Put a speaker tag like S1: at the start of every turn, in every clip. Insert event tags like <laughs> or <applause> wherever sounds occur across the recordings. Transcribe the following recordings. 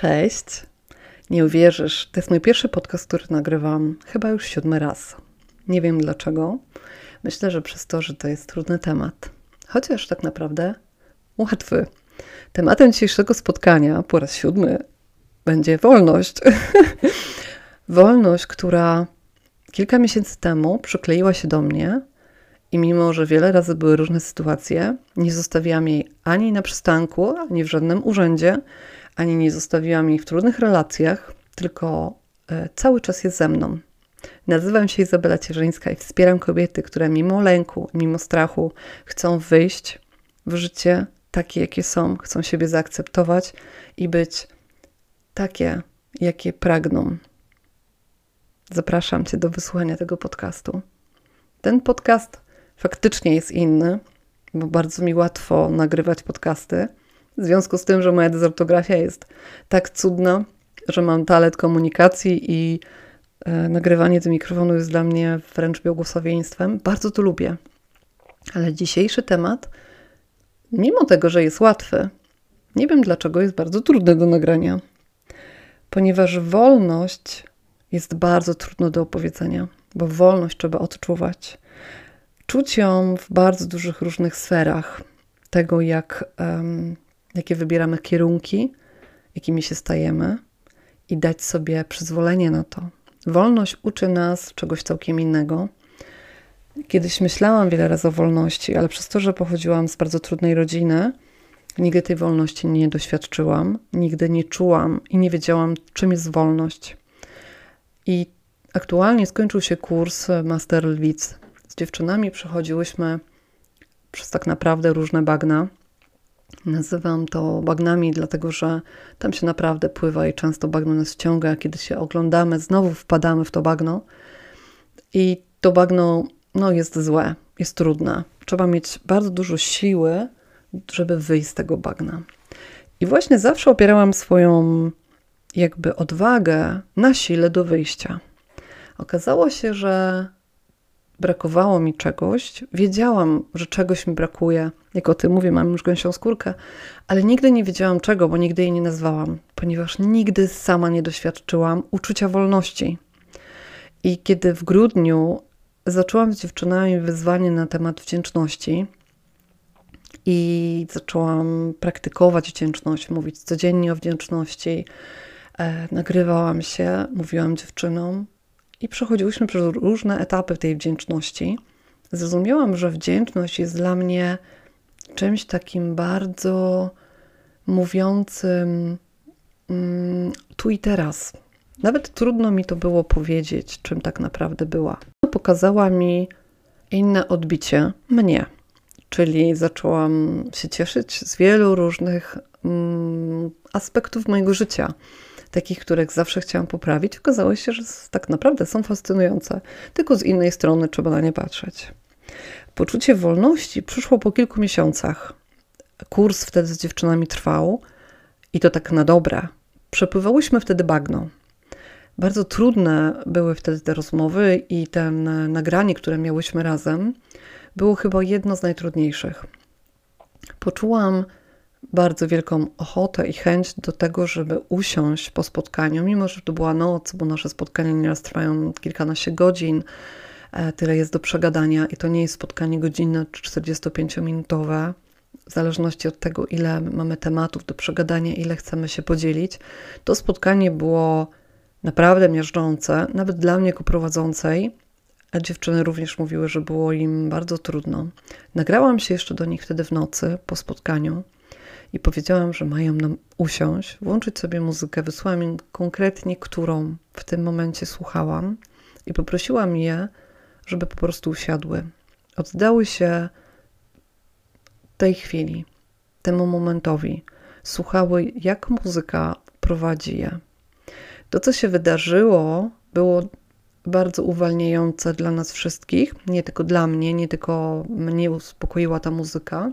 S1: Cześć. Nie uwierzysz, to jest mój pierwszy podcast, który nagrywam chyba już siódmy raz. Nie wiem dlaczego. Myślę, że przez to, że to jest trudny temat. Chociaż tak naprawdę łatwy. Tematem dzisiejszego spotkania po raz siódmy będzie wolność. <laughs> wolność, która kilka miesięcy temu przykleiła się do mnie i mimo, że wiele razy były różne sytuacje, nie zostawiłam jej ani na przystanku, ani w żadnym urzędzie, ani nie zostawiłam jej w trudnych relacjach, tylko e, cały czas jest ze mną. Nazywam się Izabela Cierzyńska i wspieram kobiety, które mimo lęku, mimo strachu chcą wyjść w życie takie, jakie są, chcą siebie zaakceptować i być takie, jakie pragną. Zapraszam Cię do wysłuchania tego podcastu. Ten podcast faktycznie jest inny, bo bardzo mi łatwo nagrywać podcasty. W związku z tym, że moja dezortografia jest tak cudna, że mam talent komunikacji i e, nagrywanie do mikrofonu jest dla mnie wręcz błogosławieństwem. Bardzo to lubię. Ale dzisiejszy temat, mimo tego, że jest łatwy, nie wiem dlaczego jest bardzo trudny do nagrania. Ponieważ wolność jest bardzo trudno do opowiedzenia, bo wolność trzeba odczuwać. Czuć ją w bardzo dużych różnych sferach tego, jak, um, jakie wybieramy kierunki, jakimi się stajemy i dać sobie przyzwolenie na to. Wolność uczy nas czegoś całkiem innego. Kiedyś myślałam wiele razy o wolności, ale przez to, że pochodziłam z bardzo trudnej rodziny, nigdy tej wolności nie doświadczyłam, nigdy nie czułam i nie wiedziałam, czym jest wolność. I aktualnie skończył się kurs Master Lwic. Z dziewczynami przechodziłyśmy przez tak naprawdę różne bagna. Nazywam to bagnami, dlatego że tam się naprawdę pływa i często bagno nas wciąga. Kiedy się oglądamy, znowu wpadamy w to bagno. I to bagno no, jest złe, jest trudne. Trzeba mieć bardzo dużo siły, żeby wyjść z tego bagna. I właśnie zawsze opierałam swoją jakby odwagę na sile do wyjścia. Okazało się, że brakowało mi czegoś, wiedziałam, że czegoś mi brakuje. Jak o tym mówię, mam już gęsią skórkę, ale nigdy nie wiedziałam czego, bo nigdy jej nie nazwałam, ponieważ nigdy sama nie doświadczyłam uczucia wolności. I kiedy w grudniu zaczęłam z dziewczynami wyzwanie na temat wdzięczności i zaczęłam praktykować wdzięczność, mówić codziennie o wdzięczności, e, nagrywałam się, mówiłam dziewczynom, i przechodziłyśmy przez różne etapy tej wdzięczności, zrozumiałam, że wdzięczność jest dla mnie czymś takim bardzo mówiącym mm, tu i teraz. Nawet trudno mi to było powiedzieć, czym tak naprawdę była. Pokazała mi inne odbicie mnie, czyli zaczęłam się cieszyć z wielu różnych mm, aspektów mojego życia takich, których zawsze chciałam poprawić, okazało się, że tak naprawdę są fascynujące, tylko z innej strony trzeba na nie patrzeć. Poczucie wolności przyszło po kilku miesiącach. Kurs wtedy z dziewczynami trwał i to tak na dobre. Przepływałyśmy wtedy bagno. Bardzo trudne były wtedy te rozmowy i ten nagranie, które miałyśmy razem, było chyba jedno z najtrudniejszych. Poczułam bardzo wielką ochotę i chęć do tego, żeby usiąść po spotkaniu, mimo że to była noc, bo nasze spotkania nieraz trwają kilkanaście godzin, e, tyle jest do przegadania i to nie jest spotkanie godzinne czy 45-minutowe, w zależności od tego, ile mamy tematów do przegadania, ile chcemy się podzielić. To spotkanie było naprawdę miażdżące, nawet dla mnie jako prowadzącej, a dziewczyny również mówiły, że było im bardzo trudno. Nagrałam się jeszcze do nich wtedy w nocy po spotkaniu i powiedziałam, że mają nam usiąść, włączyć sobie muzykę. Wysłałam im konkretnie, którą w tym momencie słuchałam i poprosiłam je, żeby po prostu usiadły. Oddały się tej chwili, temu momentowi. Słuchały, jak muzyka prowadzi je. To, co się wydarzyło, było bardzo uwalniające dla nas wszystkich, nie tylko dla mnie, nie tylko mnie uspokoiła ta muzyka,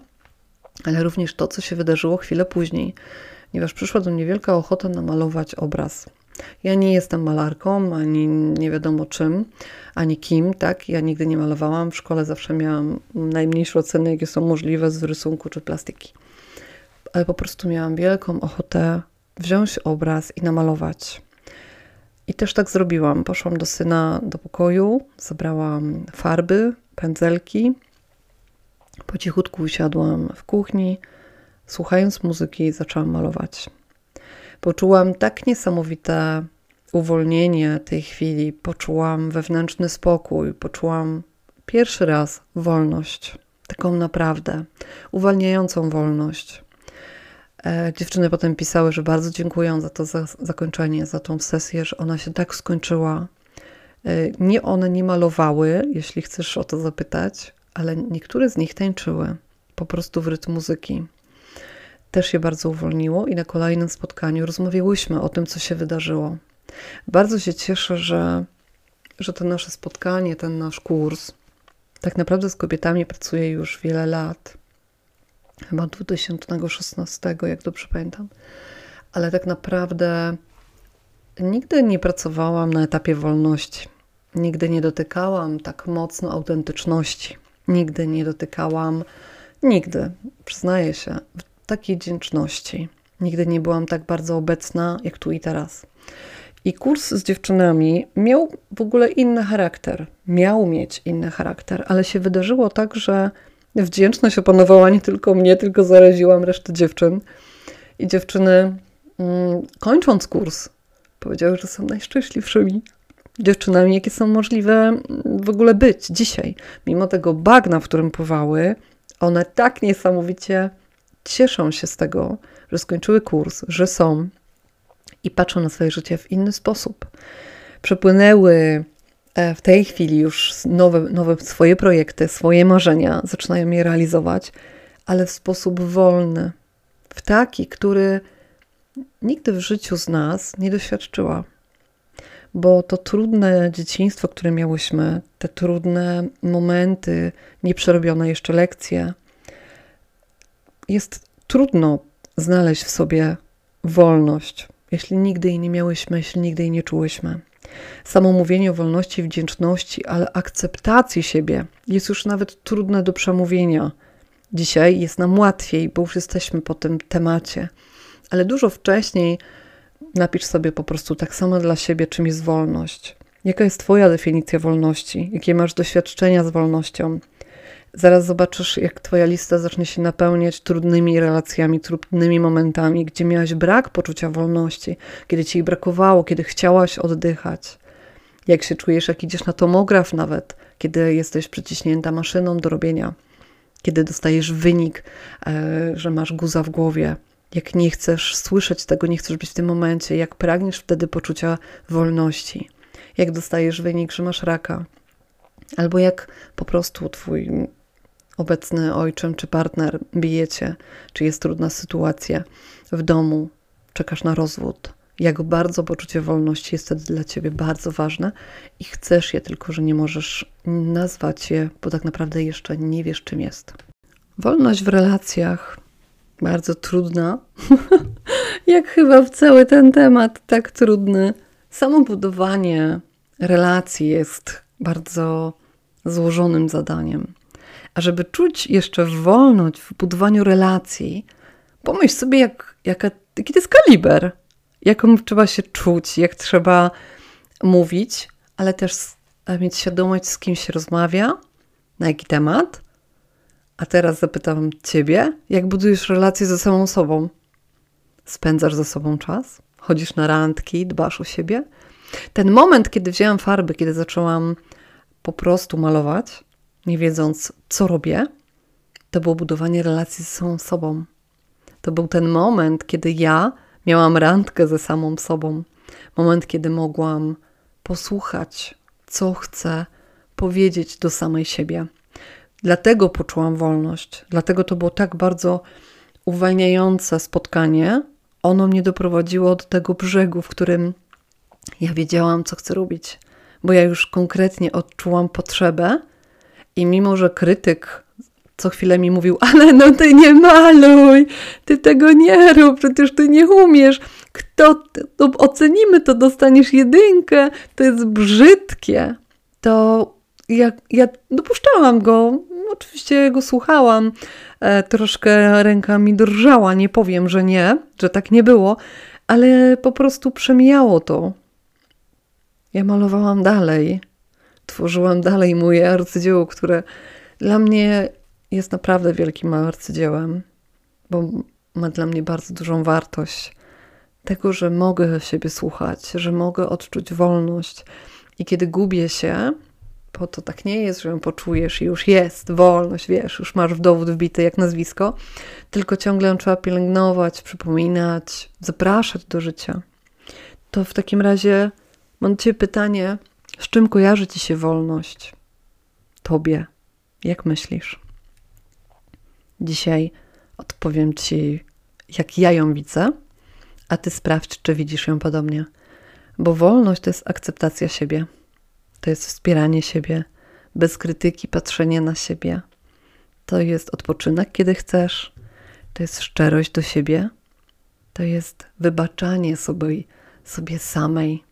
S1: ale również to, co się wydarzyło chwilę później, ponieważ przyszła do mnie wielka ochota namalować obraz. Ja nie jestem malarką, ani nie wiadomo czym, ani kim, tak? Ja nigdy nie malowałam. W szkole zawsze miałam najmniejsze oceny, jakie są możliwe z rysunku czy plastiki. Ale po prostu miałam wielką ochotę wziąć obraz i namalować. I też tak zrobiłam. Poszłam do syna do pokoju, zabrałam farby, pędzelki. Po cichutku usiadłam w kuchni, słuchając muzyki, zaczęłam malować. Poczułam tak niesamowite uwolnienie tej chwili, poczułam wewnętrzny spokój, poczułam pierwszy raz wolność, taką naprawdę uwalniającą wolność. E, dziewczyny potem pisały, że bardzo dziękują za to za zakończenie, za tą sesję, że ona się tak skończyła. E, nie one nie malowały, jeśli chcesz o to zapytać, ale niektóre z nich tańczyły po prostu w rytm muzyki. Też się bardzo uwolniło i na kolejnym spotkaniu rozmawiałyśmy o tym, co się wydarzyło. Bardzo się cieszę, że, że to nasze spotkanie, ten nasz kurs, tak naprawdę z kobietami pracuję już wiele lat chyba 2016, jak dobrze pamiętam. Ale tak naprawdę nigdy nie pracowałam na etapie wolności. Nigdy nie dotykałam tak mocno autentyczności. Nigdy nie dotykałam, nigdy, przyznaję się, takiej wdzięczności. Nigdy nie byłam tak bardzo obecna, jak tu i teraz. I kurs z dziewczynami miał w ogóle inny charakter. Miał mieć inny charakter, ale się wydarzyło tak, że Wdzięczność opanowała nie tylko mnie, tylko zaraziłam resztę dziewczyn. I dziewczyny, mm, kończąc kurs, powiedziały, że są najszczęśliwszymi dziewczynami, jakie są możliwe mm, w ogóle być dzisiaj. Mimo tego bagna, w którym pływały, one tak niesamowicie cieszą się z tego, że skończyły kurs, że są i patrzą na swoje życie w inny sposób. Przepłynęły E, w tej chwili już nowe, nowe swoje projekty, swoje marzenia zaczynają je realizować, ale w sposób wolny, w taki, który nigdy w życiu z nas nie doświadczyła. Bo to trudne dzieciństwo, które miałyśmy, te trudne momenty, nieprzerobione jeszcze lekcje, jest trudno znaleźć w sobie wolność, jeśli nigdy jej nie miałyśmy, jeśli nigdy jej nie czułyśmy. Samo mówienie o wolności, wdzięczności, ale akceptacji siebie jest już nawet trudne do przemówienia. Dzisiaj jest nam łatwiej, bo już jesteśmy po tym temacie, ale dużo wcześniej napisz sobie po prostu tak samo dla siebie, czym jest wolność. Jaka jest Twoja definicja wolności? Jakie masz doświadczenia z wolnością? Zaraz zobaczysz, jak Twoja lista zacznie się napełniać trudnymi relacjami, trudnymi momentami, gdzie miałaś brak poczucia wolności, kiedy Ci jej brakowało, kiedy chciałaś oddychać. Jak się czujesz, jak idziesz na tomograf, nawet kiedy jesteś przyciśnięta maszyną do robienia, kiedy dostajesz wynik, e, że masz guza w głowie, jak nie chcesz słyszeć tego, nie chcesz być w tym momencie, jak pragniesz wtedy poczucia wolności, jak dostajesz wynik, że masz raka, albo jak po prostu twój obecny ojczym czy partner bijecie, czy jest trudna sytuacja? W domu, czekasz na rozwód, jak bardzo poczucie wolności jest wtedy dla ciebie bardzo ważne i chcesz je, tylko że nie możesz nazwać je, bo tak naprawdę jeszcze nie wiesz, czym jest. Wolność w relacjach bardzo trudna, <laughs> jak chyba w cały ten temat tak trudny. Samo budowanie relacji jest bardzo złożonym zadaniem. A żeby czuć jeszcze wolność w budowaniu relacji, pomyśl sobie, jak, jaka, jaki to jest kaliber, jaką trzeba się czuć, jak trzeba mówić, ale też mieć świadomość, z kim się rozmawia, na jaki temat. A teraz zapytam Ciebie, jak budujesz relacje ze samą sobą? Spędzasz ze sobą czas? Chodzisz na randki, dbasz o siebie? Ten moment, kiedy wzięłam farby, kiedy zaczęłam po prostu malować, nie wiedząc, co robię, to było budowanie relacji z samą sobą. To był ten moment, kiedy ja miałam randkę ze samą sobą. Moment, kiedy mogłam posłuchać, co chcę powiedzieć do samej siebie. Dlatego poczułam wolność, dlatego to było tak bardzo uwalniające spotkanie. Ono mnie doprowadziło do tego brzegu, w którym ja wiedziałam, co chcę robić, bo ja już konkretnie odczułam potrzebę i mimo, że krytyk co chwilę mi mówił, <laughs> ale no ty nie maluj, ty tego nie rób, przecież ty nie umiesz. Kto, to ocenimy to, dostaniesz jedynkę, to jest brzydkie. To ja, ja dopuszczałam go, oczywiście go słuchałam, e, troszkę ręka mi drżała, nie powiem, że nie, że tak nie było, ale po prostu przemijało to. Ja malowałam dalej, tworzyłam dalej moje arcydzieło, które dla mnie jest naprawdę wielkim arcydziełem, bo ma dla mnie bardzo dużą wartość. Tego, że mogę siebie słuchać, że mogę odczuć wolność. I kiedy gubię się, bo to tak nie jest, że ją poczujesz i już jest wolność, wiesz, już masz w dowód wbity jak nazwisko, tylko ciągle ją trzeba pielęgnować, przypominać, zapraszać do życia. To w takim razie mam do Ciebie pytanie, z czym kojarzy Ci się wolność? Tobie. Jak myślisz? Dzisiaj odpowiem Ci, jak ja ją widzę, a Ty sprawdź, czy widzisz ją podobnie. Bo wolność to jest akceptacja siebie to jest wspieranie siebie, bez krytyki, patrzenie na siebie. To jest odpoczynek, kiedy chcesz, to jest szczerość do siebie, to jest wybaczanie sobie, sobie samej,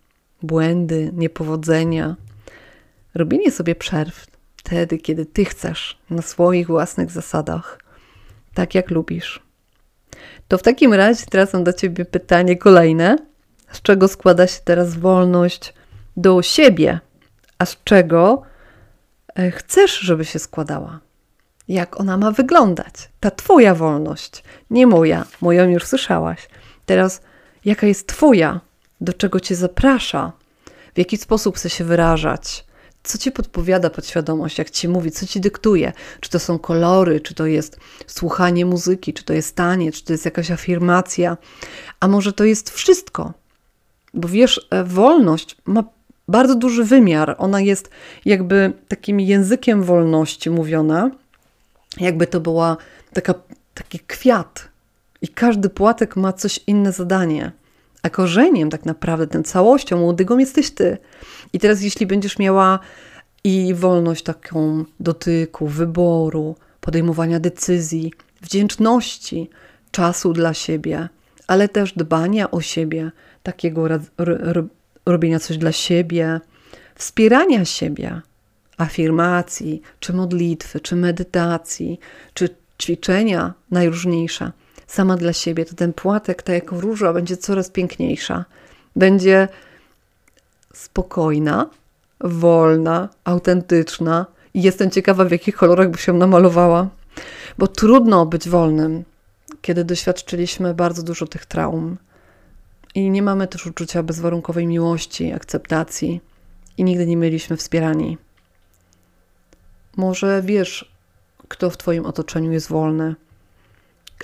S1: błędy, niepowodzenia, robienie sobie przerw wtedy, kiedy ty chcesz, na swoich własnych zasadach, tak jak lubisz. To w takim razie teraz mam do ciebie pytanie kolejne. Z czego składa się teraz wolność do siebie, a z czego e, chcesz, żeby się składała. Jak ona ma wyglądać? Ta Twoja wolność, nie moja. Moją już słyszałaś. Teraz, jaka jest Twoja? Do czego Cię zaprasza? W jaki sposób chce się wyrażać? Co Ci podpowiada podświadomość, jak Ci mówi, co Ci dyktuje? Czy to są kolory, czy to jest słuchanie muzyki, czy to jest taniec, czy to jest jakaś afirmacja, a może to jest wszystko? Bo wiesz, e, wolność ma bardzo duży wymiar. Ona jest jakby takim językiem wolności mówiona, jakby to była taka, taki kwiat. I każdy płatek ma coś inne zadanie. A korzeniem, tak naprawdę, tą całością, młodygą jesteś ty. I teraz, jeśli będziesz miała i wolność taką dotyku, wyboru, podejmowania decyzji, wdzięczności, czasu dla siebie, ale też dbania o siebie, takiego robienia coś dla siebie, wspierania siebie, afirmacji, czy modlitwy, czy medytacji, czy ćwiczenia najróżniejsze, sama dla siebie, to ten płatek, ta jako róża, będzie coraz piękniejsza. Będzie spokojna, wolna, autentyczna i jestem ciekawa, w jakich kolorach by się namalowała, bo trudno być wolnym, kiedy doświadczyliśmy bardzo dużo tych traum i nie mamy też uczucia bezwarunkowej miłości, akceptacji i nigdy nie mieliśmy wspierani. Może wiesz, kto w Twoim otoczeniu jest wolny,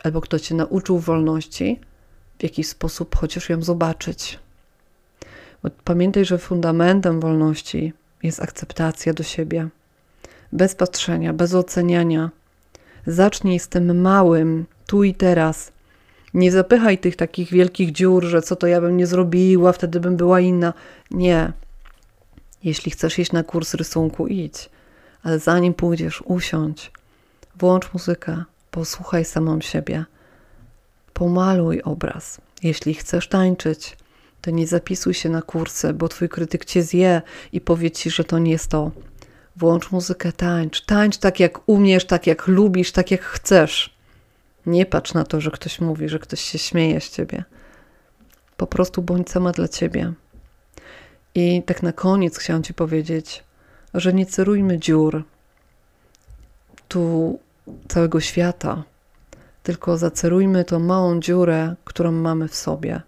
S1: albo kto Cię nauczył wolności, w jakiś sposób chociaż ją zobaczyć. Bo pamiętaj, że fundamentem wolności jest akceptacja do siebie, bez patrzenia, bez oceniania. Zacznij z tym małym, tu i teraz, nie zapychaj tych takich wielkich dziur, że co to ja bym nie zrobiła, wtedy bym była inna. Nie. Jeśli chcesz iść na kurs rysunku, idź. Ale zanim pójdziesz, usiądź, włącz muzykę, posłuchaj samą siebie, pomaluj obraz. Jeśli chcesz tańczyć, to nie zapisuj się na kursy, bo twój krytyk cię zje i powie ci, że to nie jest to. Włącz muzykę, tańcz. Tańcz tak jak umiesz, tak jak lubisz, tak jak chcesz. Nie patrz na to, że ktoś mówi, że ktoś się śmieje z ciebie. Po prostu bądź sama dla ciebie. I tak na koniec chciałam ci powiedzieć, że nie cerujmy dziur tu całego świata, tylko zacerujmy tą małą dziurę, którą mamy w sobie.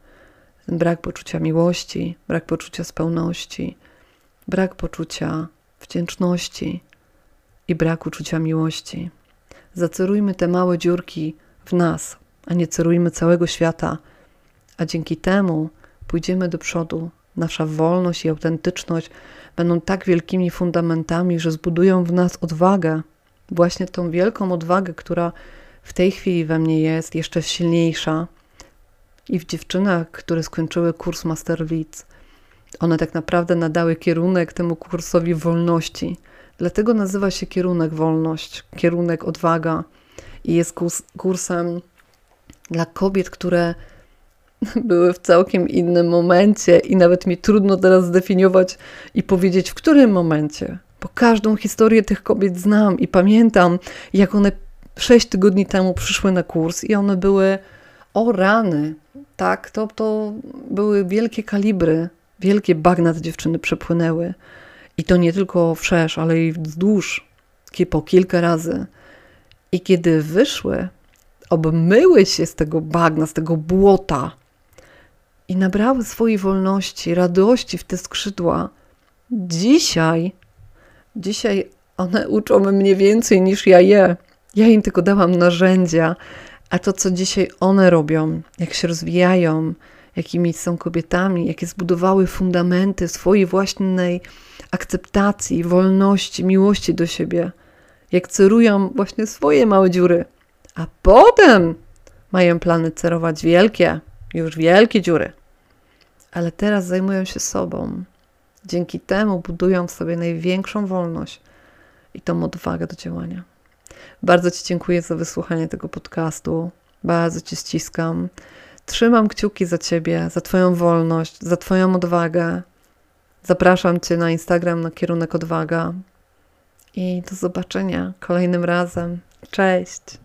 S1: Ten brak poczucia miłości, brak poczucia spełności, brak poczucia wdzięczności i brak uczucia miłości. Zacerujmy te małe dziurki w nas, a nie cerujmy całego świata, a dzięki temu pójdziemy do przodu. Nasza wolność i autentyczność będą tak wielkimi fundamentami, że zbudują w nas odwagę, właśnie tą wielką odwagę, która w tej chwili we mnie jest jeszcze silniejsza. I w dziewczynach, które skończyły kurs Master Leads, one tak naprawdę nadały kierunek temu kursowi wolności. Dlatego nazywa się kierunek wolność, kierunek odwaga i jest kursem dla kobiet, które <laughs> były w całkiem innym momencie i nawet mi trudno teraz zdefiniować i powiedzieć, w którym momencie, bo każdą historię tych kobiet znam i pamiętam, jak one sześć tygodni temu przyszły na kurs i one były O rany, tak, to, to były wielkie kalibry, wielkie bagna te dziewczyny przepłynęły. I to nie tylko wszerz, ale i wzdłuż, po kilka razy. I kiedy wyszły, obmyły się z tego bagna, z tego błota i nabrały swojej wolności, radości w te skrzydła, dzisiaj, dzisiaj one uczą mnie więcej niż ja je. Ja im tylko dałam narzędzia, a to, co dzisiaj one robią, jak się rozwijają, jakimi są kobietami, jakie zbudowały fundamenty swojej własnej akceptacji, wolności, miłości do siebie, jak cerują właśnie swoje małe dziury, a potem mają plany cerować wielkie, już wielkie dziury. Ale teraz zajmują się sobą. Dzięki temu budują w sobie największą wolność i tą odwagę do działania. Bardzo Ci dziękuję za wysłuchanie tego podcastu. Bardzo Cię ściskam. Trzymam kciuki za Ciebie, za Twoją wolność, za Twoją odwagę. Zapraszam Cię na Instagram na kierunek odwaga. I do zobaczenia kolejnym razem. Cześć!